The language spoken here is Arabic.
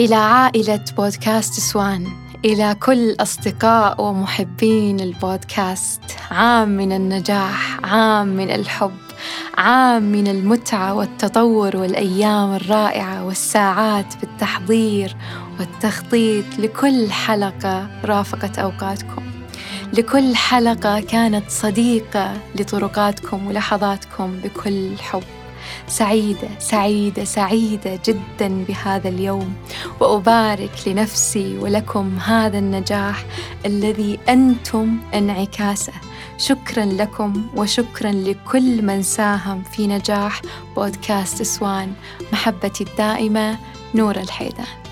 إلى عائلة بودكاست سوان. إلى كل أصدقاء ومحبين البودكاست. عام من النجاح عام من الحب عام من المتعة والتطور والأيام الرائعة والساعات بالتحضير والتخطيط لكل حلقة رافقت أوقاتكم. لكل حلقة كانت صديقة لطرقاتكم ولحظاتكم بكل حب. سعيدة سعيدة سعيدة جدا بهذا اليوم. وأبارك لنفسي ولكم هذا النجاح الذي أنتم انعكاسه. شكرا لكم وشكرا لكل من ساهم في نجاح بودكاست سوان محبتي الدائمة نور الحيدان.